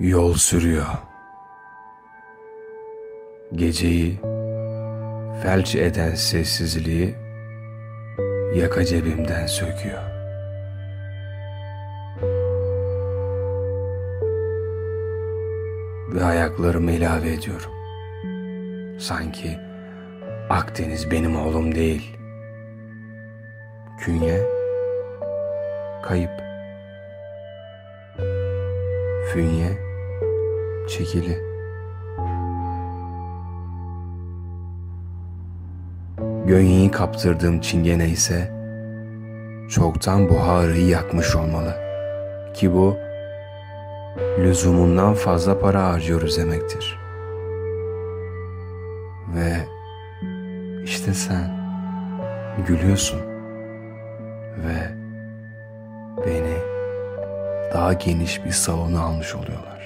Yol sürüyor. Geceyi felç eden sessizliği yaka cebimden söküyor. Ve ayaklarımı ilave ediyorum. Sanki Akdeniz benim oğlum değil. Künye kayıp. Fünye çekili. Gönyeyi kaptırdığım çingene ise çoktan buharıyı yakmış olmalı. Ki bu lüzumundan fazla para harcıyoruz demektir. Ve işte sen gülüyorsun ve beni daha geniş bir salona almış oluyorlar.